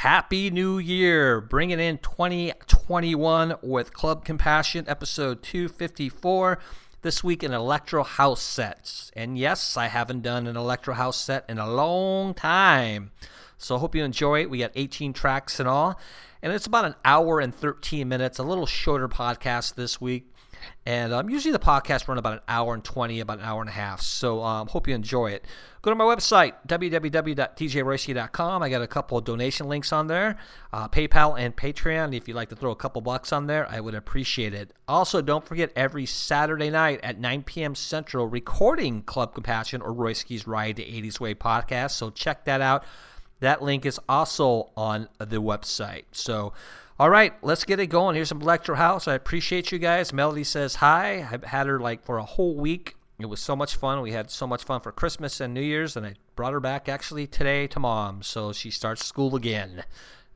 Happy New Year! Bringing in 2021 with Club Compassion, episode 254. This week, an Electro House set. And yes, I haven't done an Electro House set in a long time. So I hope you enjoy it. We got 18 tracks in all. And it's about an hour and 13 minutes, a little shorter podcast this week. And um, usually the podcast run about an hour and 20, about an hour and a half. So um, hope you enjoy it. Go to my website, www.djroyski.com. I got a couple of donation links on there, uh, PayPal and Patreon. If you'd like to throw a couple bucks on there, I would appreciate it. Also, don't forget every Saturday night at 9 p.m. Central, recording Club Compassion or Royski's Ride to 80s Way podcast. So check that out. That link is also on the website. So, all right, let's get it going. Here's some Electro House. I appreciate you guys. Melody says hi. I've had her like for a whole week. It was so much fun. We had so much fun for Christmas and New Year's, and I brought her back actually today to mom. So she starts school again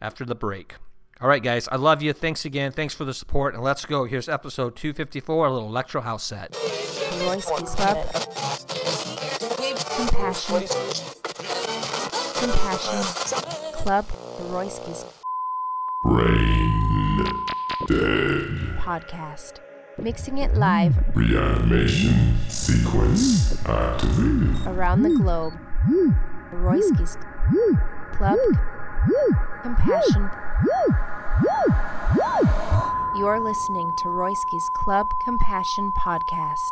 after the break. All right, guys, I love you. Thanks again. Thanks for the support, and let's go. Here's episode 254, a little Electro House set. Compassion. Compassion. Club Brain dead. podcast. Mixing it live Reanimation sequence activated. around the globe. Royski's Club Compassion. You're listening to Royski's Club Compassion podcast.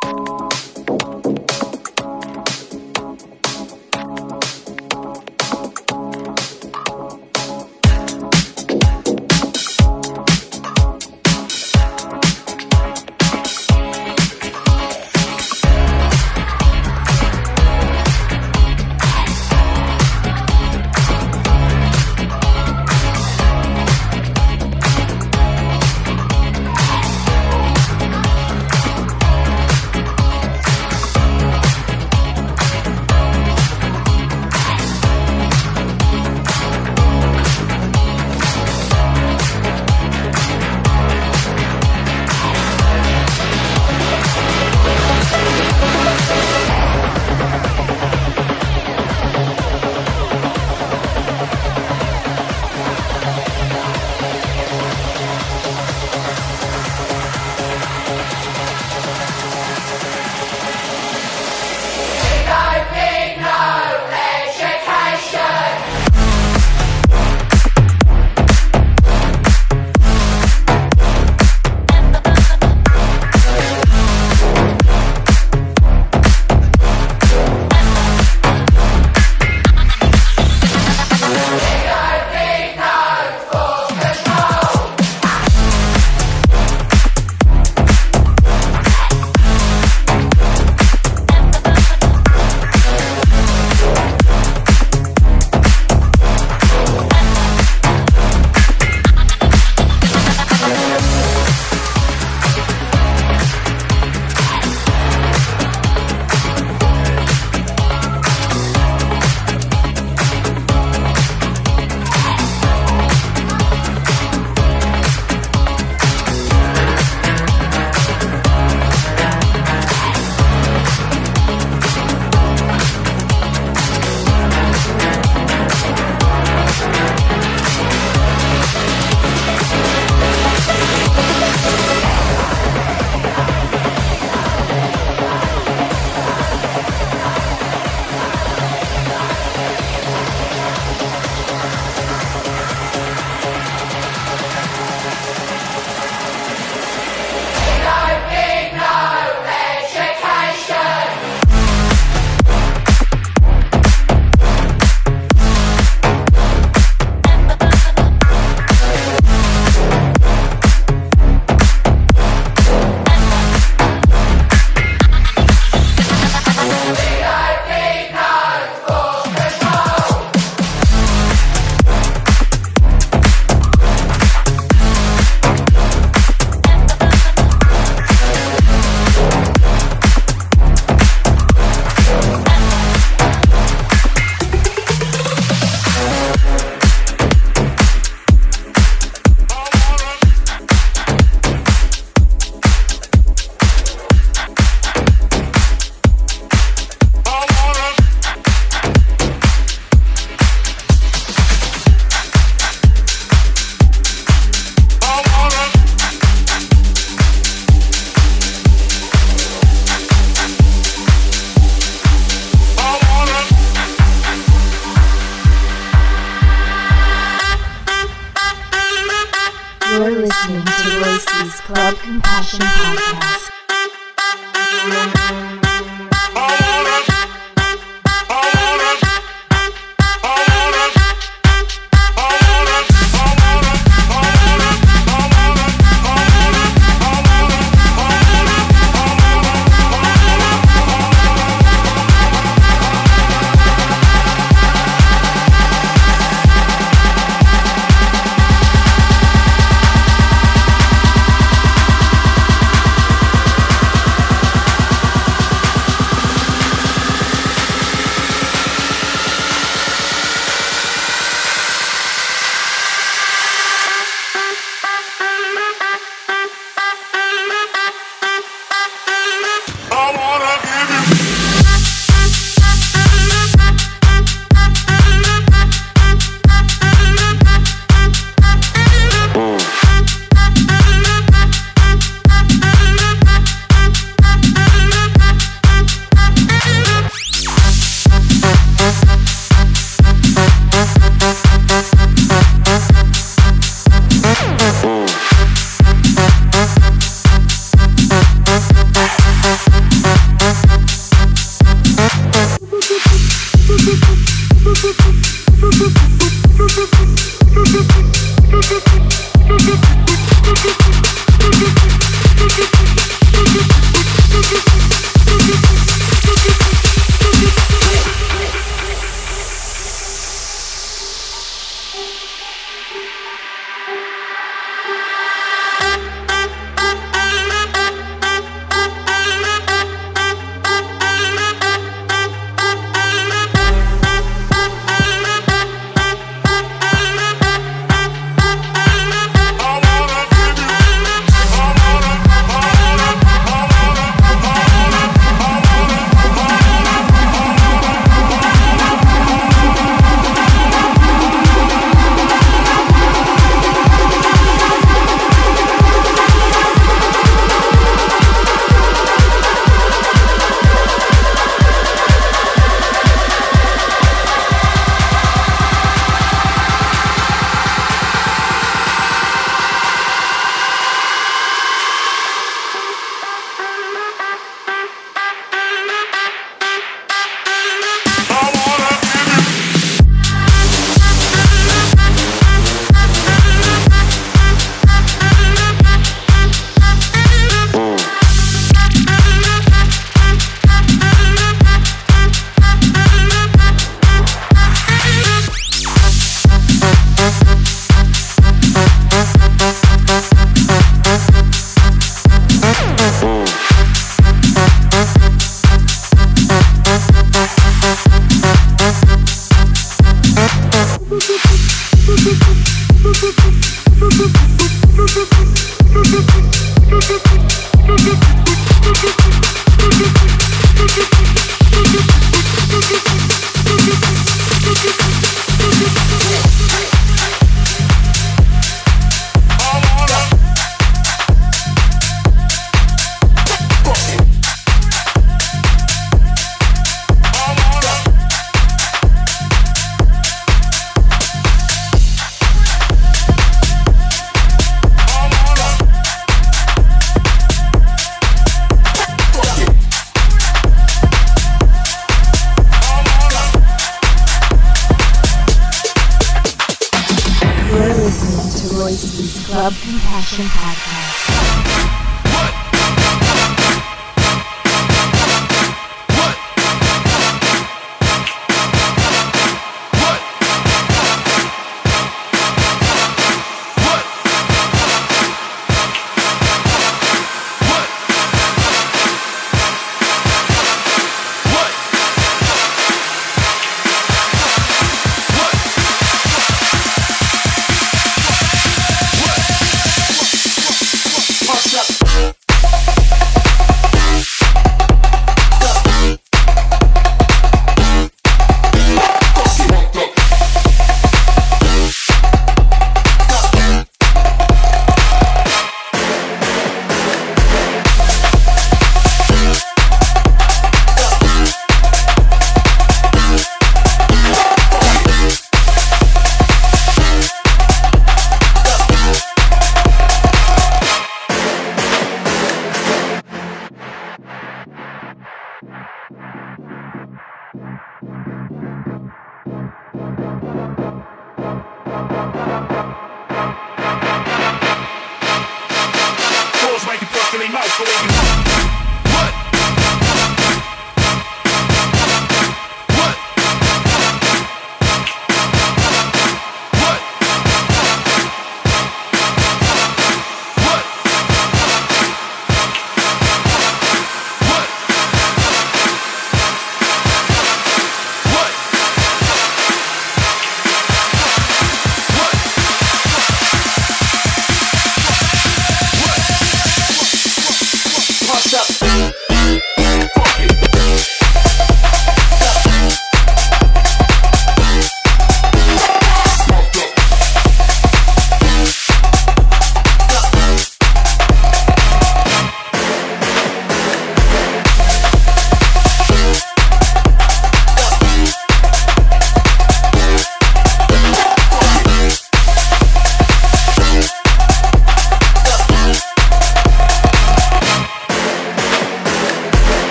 Club Compassion Podcast.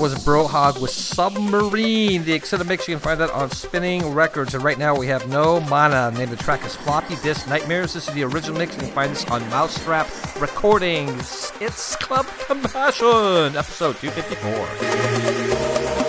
Was Brohug with Submarine, the extended mix. You can find that on Spinnin' Records. And right now we have No Mana. Name the track is Floppy Disk Nightmares. This is the original mix. You can find this on mau5trap Recordings. It's Club Compassion, episode 254.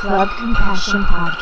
Club Compassion Podcast.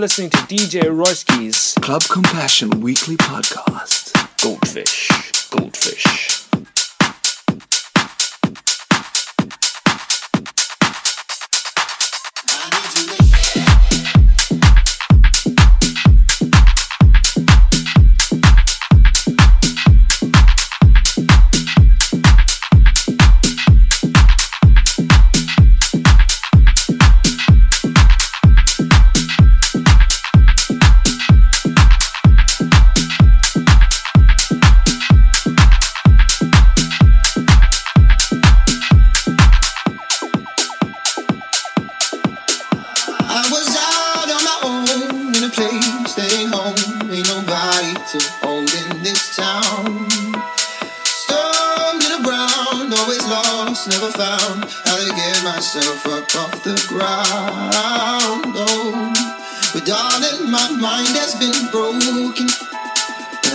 Listening to DJ Royski's Club Compassion Weekly Podcast.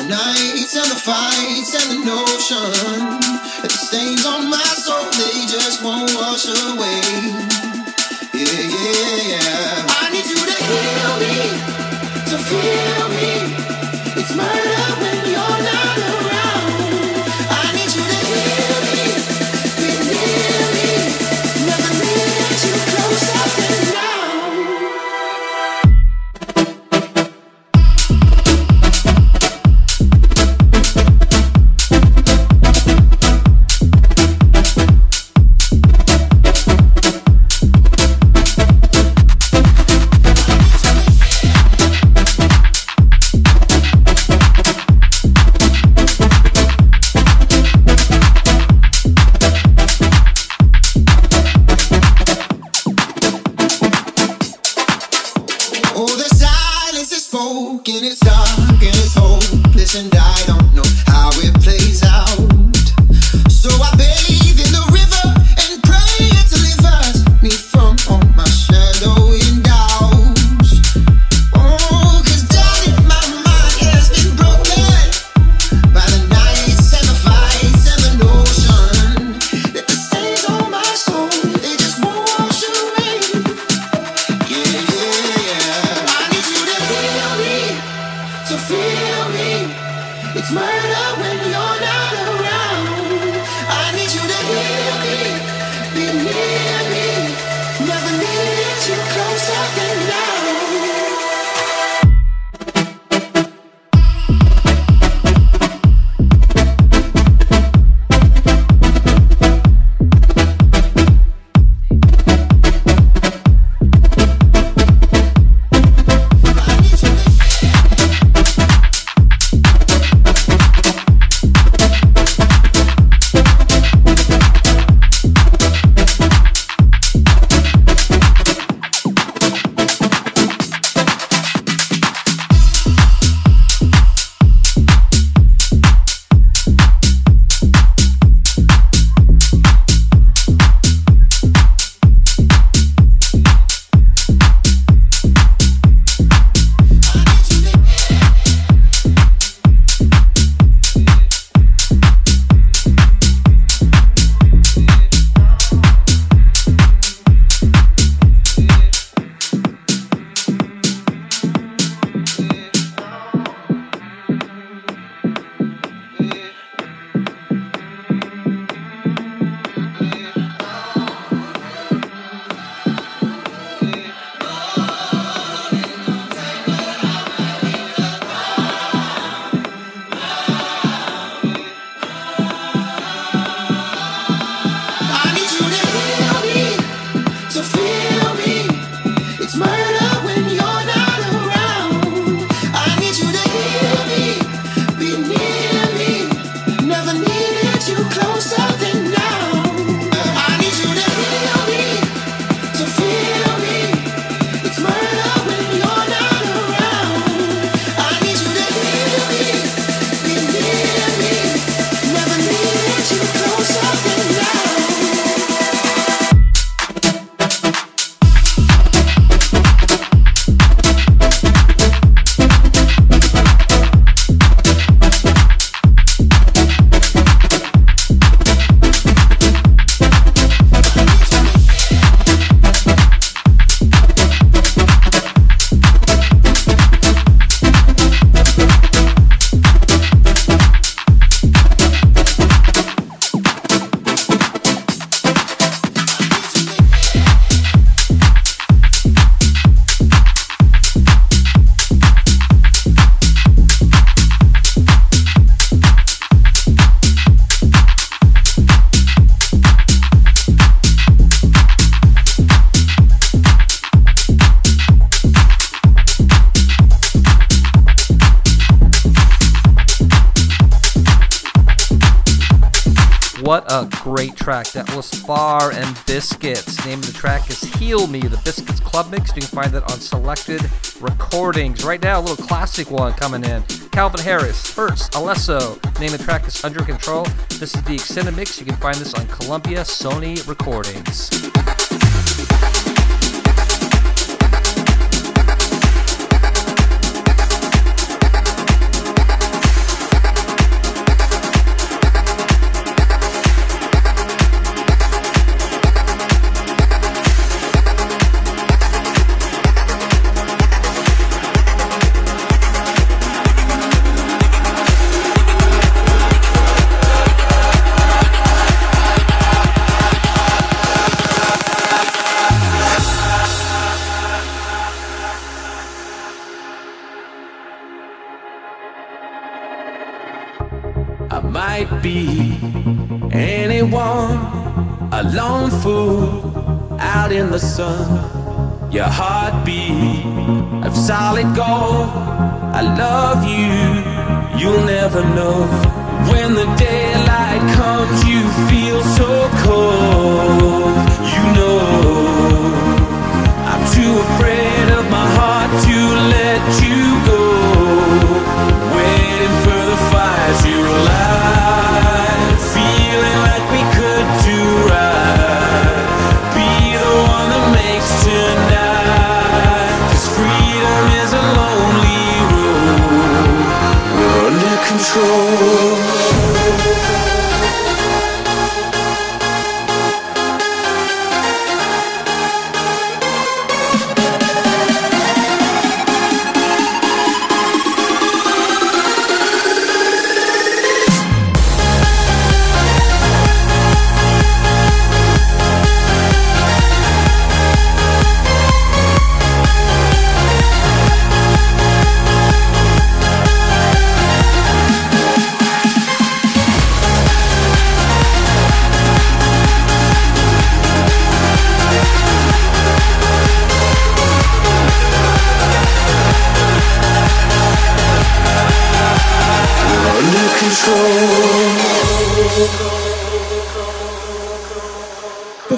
Nights and the fights and the notion that the stains on my soul they just won't wash away. Yeah, yeah, yeah. I need you to heal me, to feel me. It's murder That was Far and Biscuits. Name of the track is Heal Me, the Biscuits Club Mix. You can find that on selected recordings. Right now, a little classic one coming in. Calvin Harris, Hurts, Alesso. Name of the track is Under Control. This is the extended mix. You can find this on Columbia Sony Recordings. Sun. Your heartbeat of solid gold. I love you, you'll never know. When the daylight comes, you feel so cold.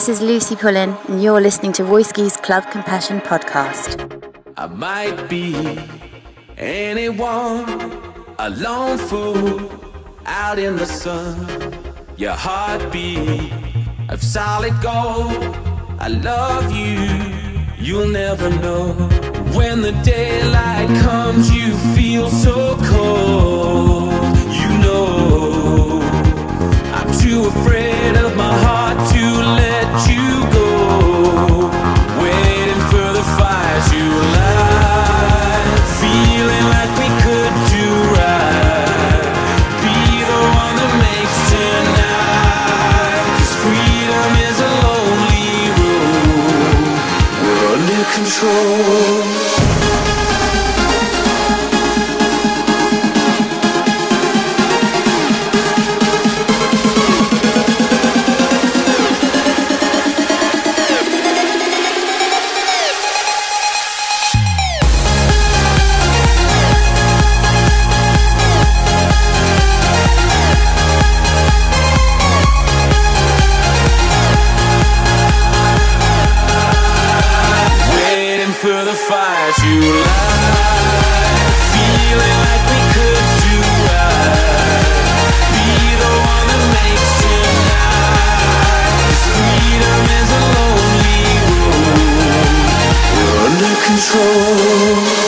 This is Lucy Pullin, and you're listening to Royski's Club Compassion podcast. I might be anyone, a lone fool out in the sun. Your heartbeat of solid gold. I love you, you'll never know. When the daylight comes, you feel so cold. You know, too afraid of my heart to let you go. Waiting for the fires you light, feeling like we could do right. Be the one that makes tonight. 'Cause freedom is a lonely road. We're under control. you.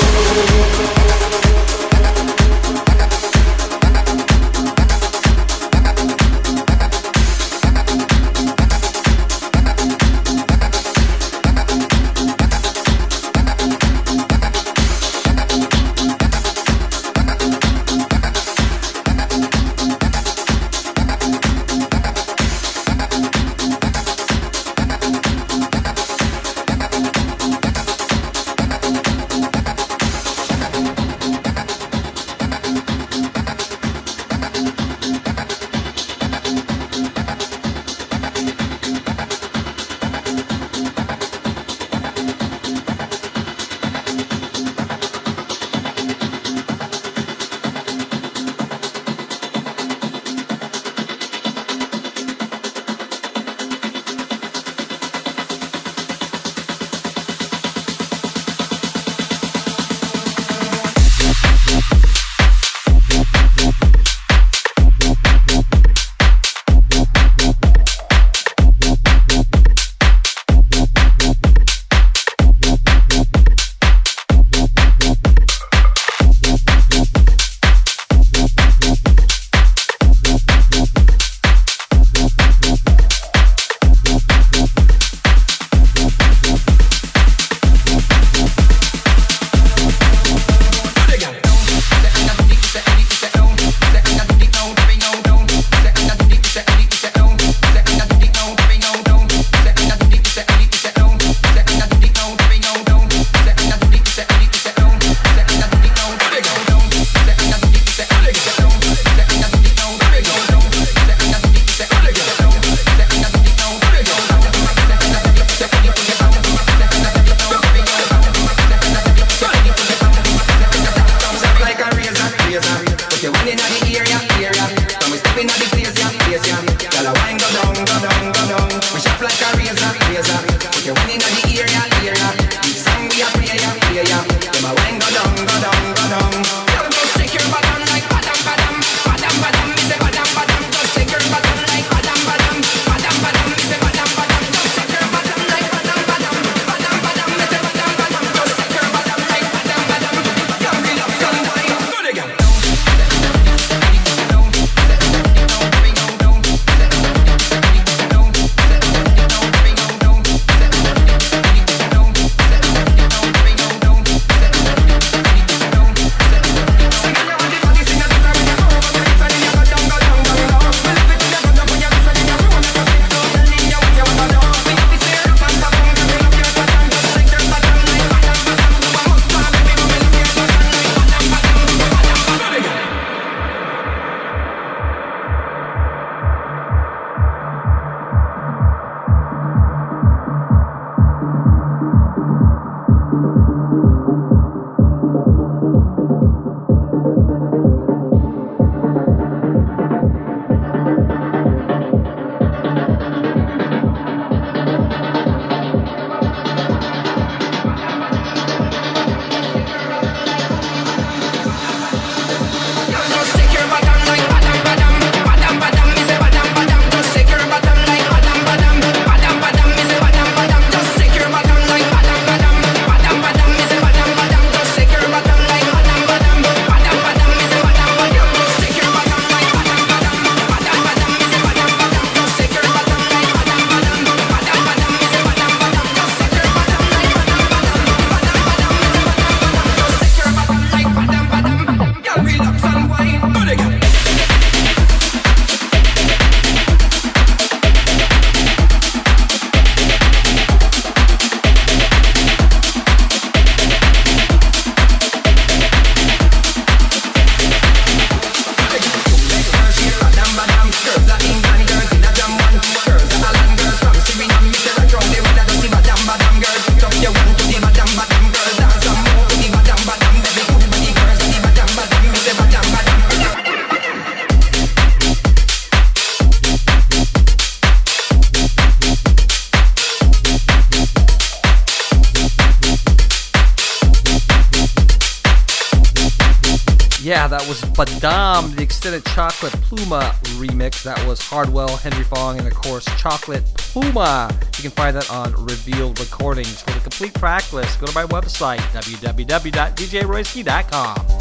was Hardwell, Henry Fong, and of course Chocolate Puma. You can find that on Revealed Recordings. For the complete track list, go to my website, www.djroyski.com.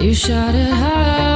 You shot it high.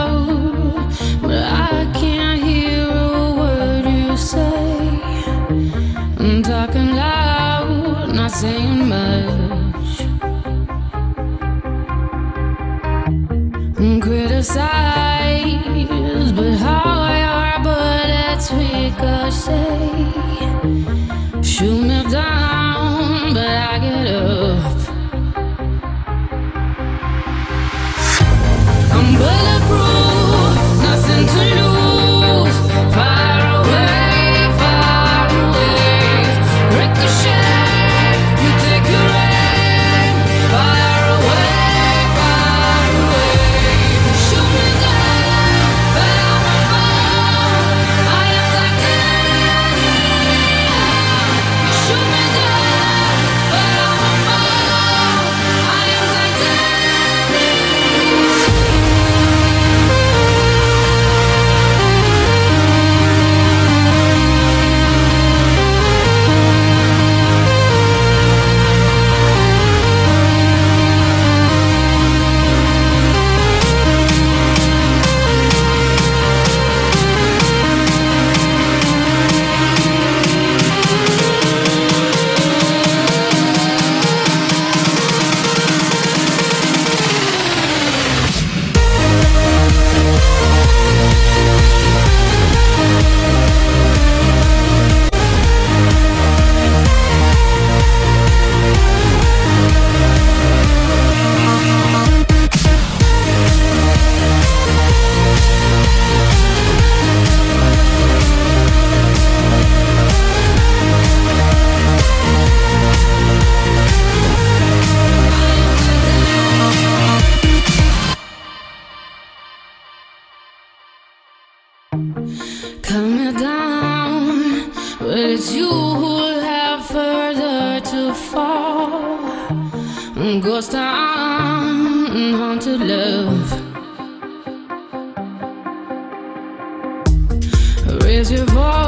as your voice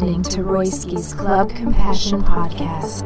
listening to Royski's Club Compassion Podcast.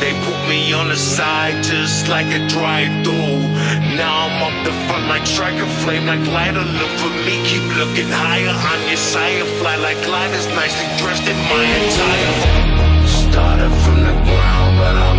They put me on the side just like a drive-through. Now I'm up the front like striker flame, like lighter. Look for me, keep looking higher. I'm your sire, fly like gliders, nicely dressed in my attire. Started from the ground, but I'm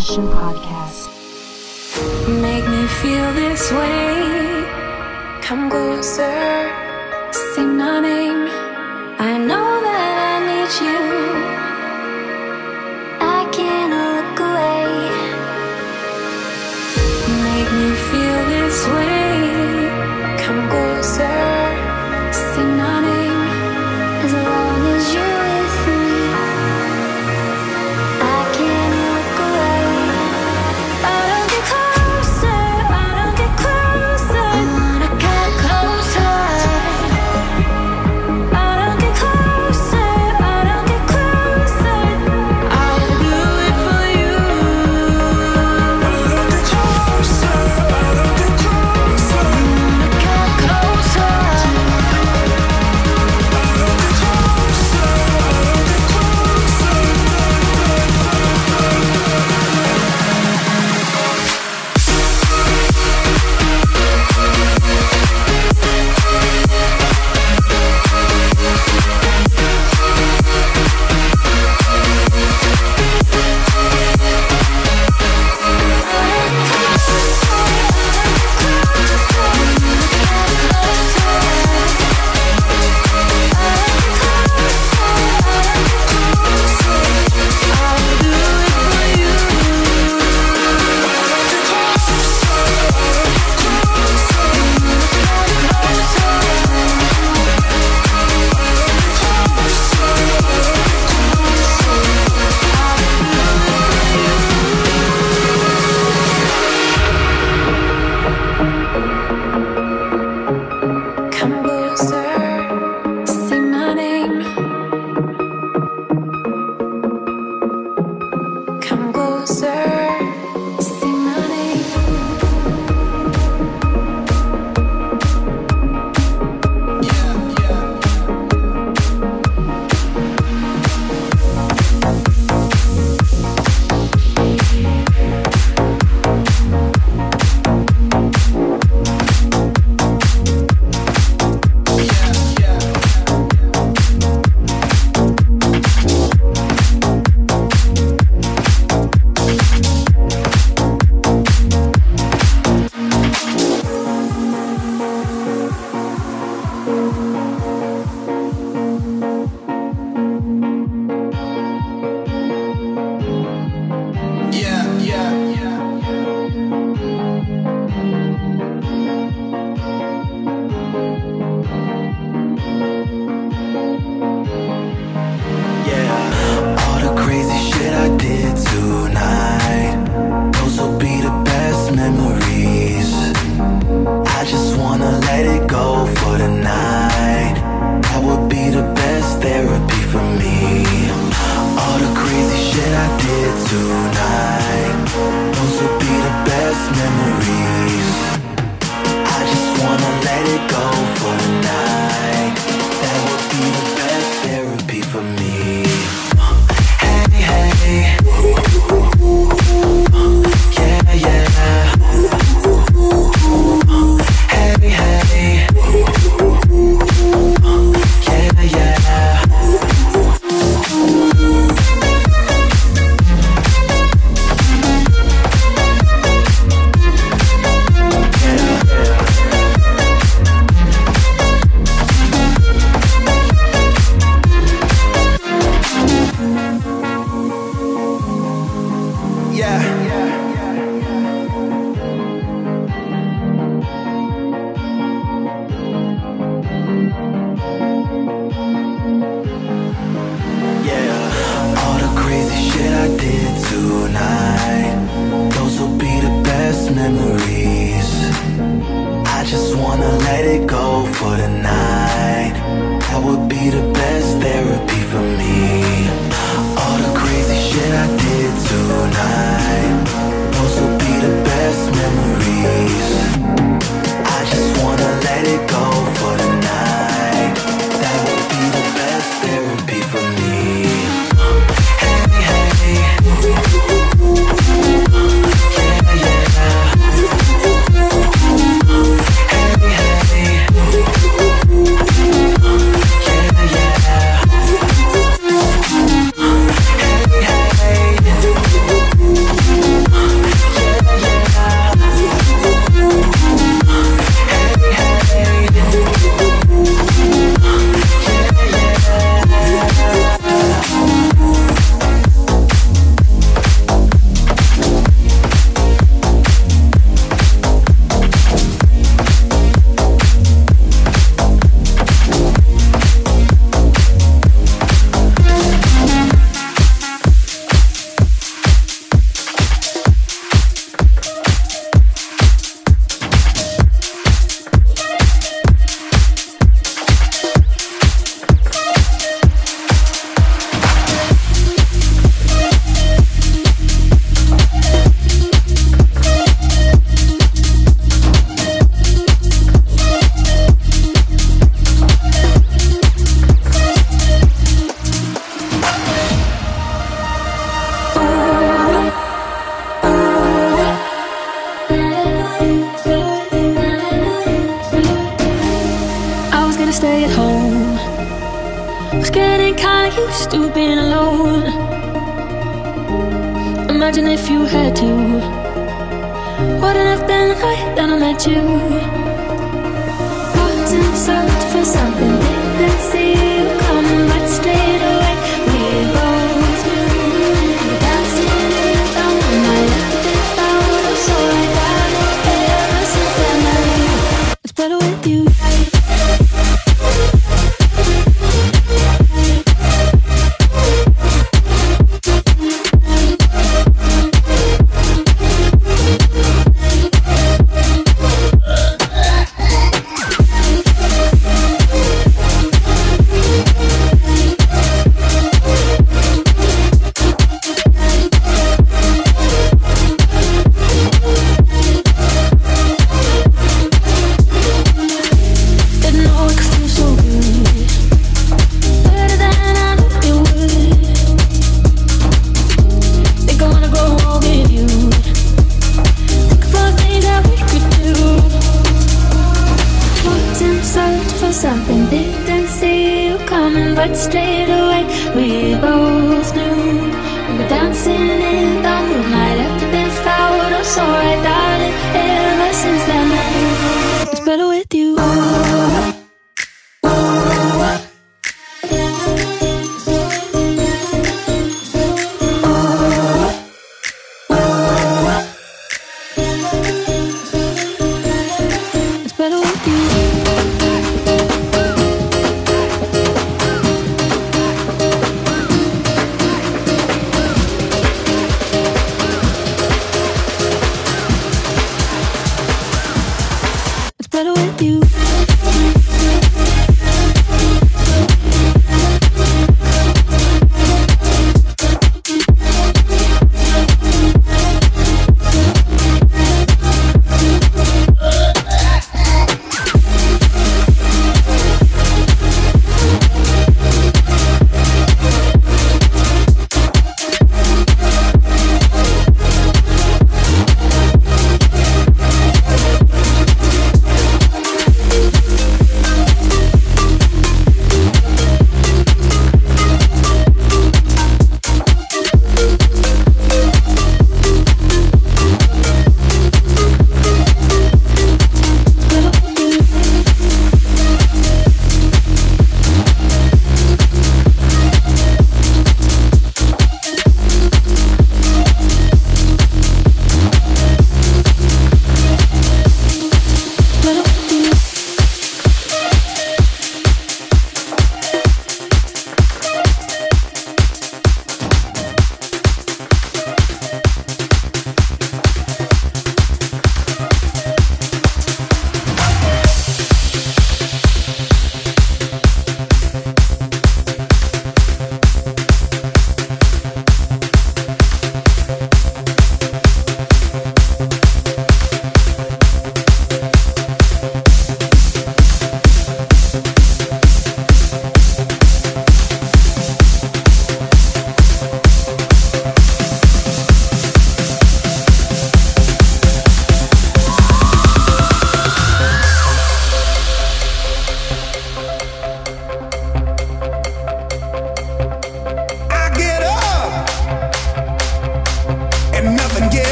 Club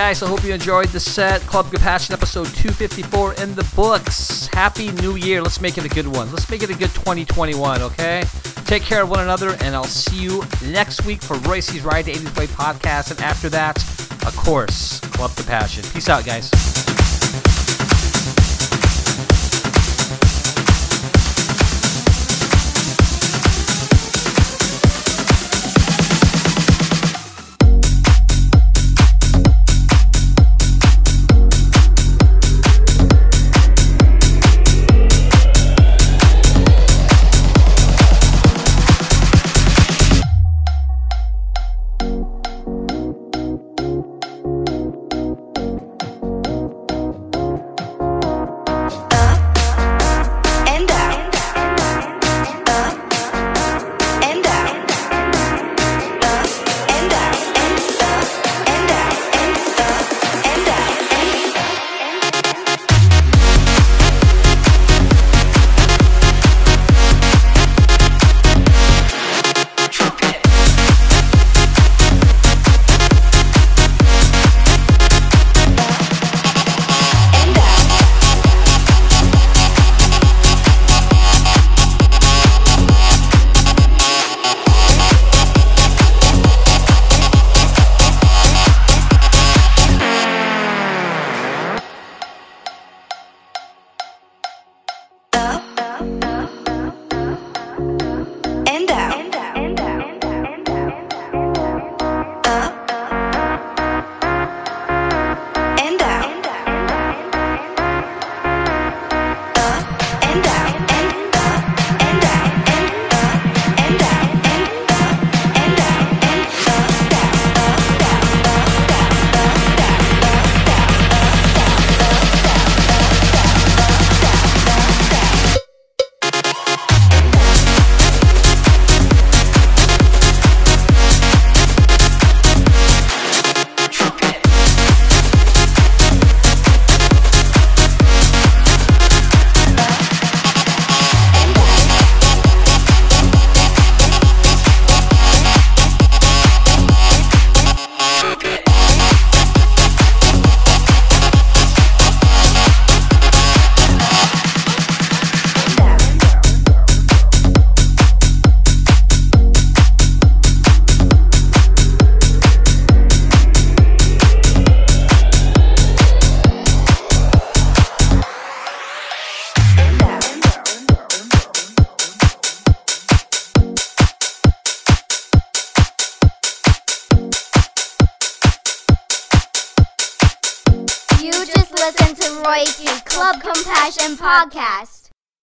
guys, I hope you enjoyed the set. Club Compassion episode 254 in the books. Happy New Year. Let's make it a good one. Let's make it a good 2021, okay? Take care of one another, and I'll see you next week for Royce's Ride to 80s Way podcast. And after that, of course, Club Compassion. Peace out, guys.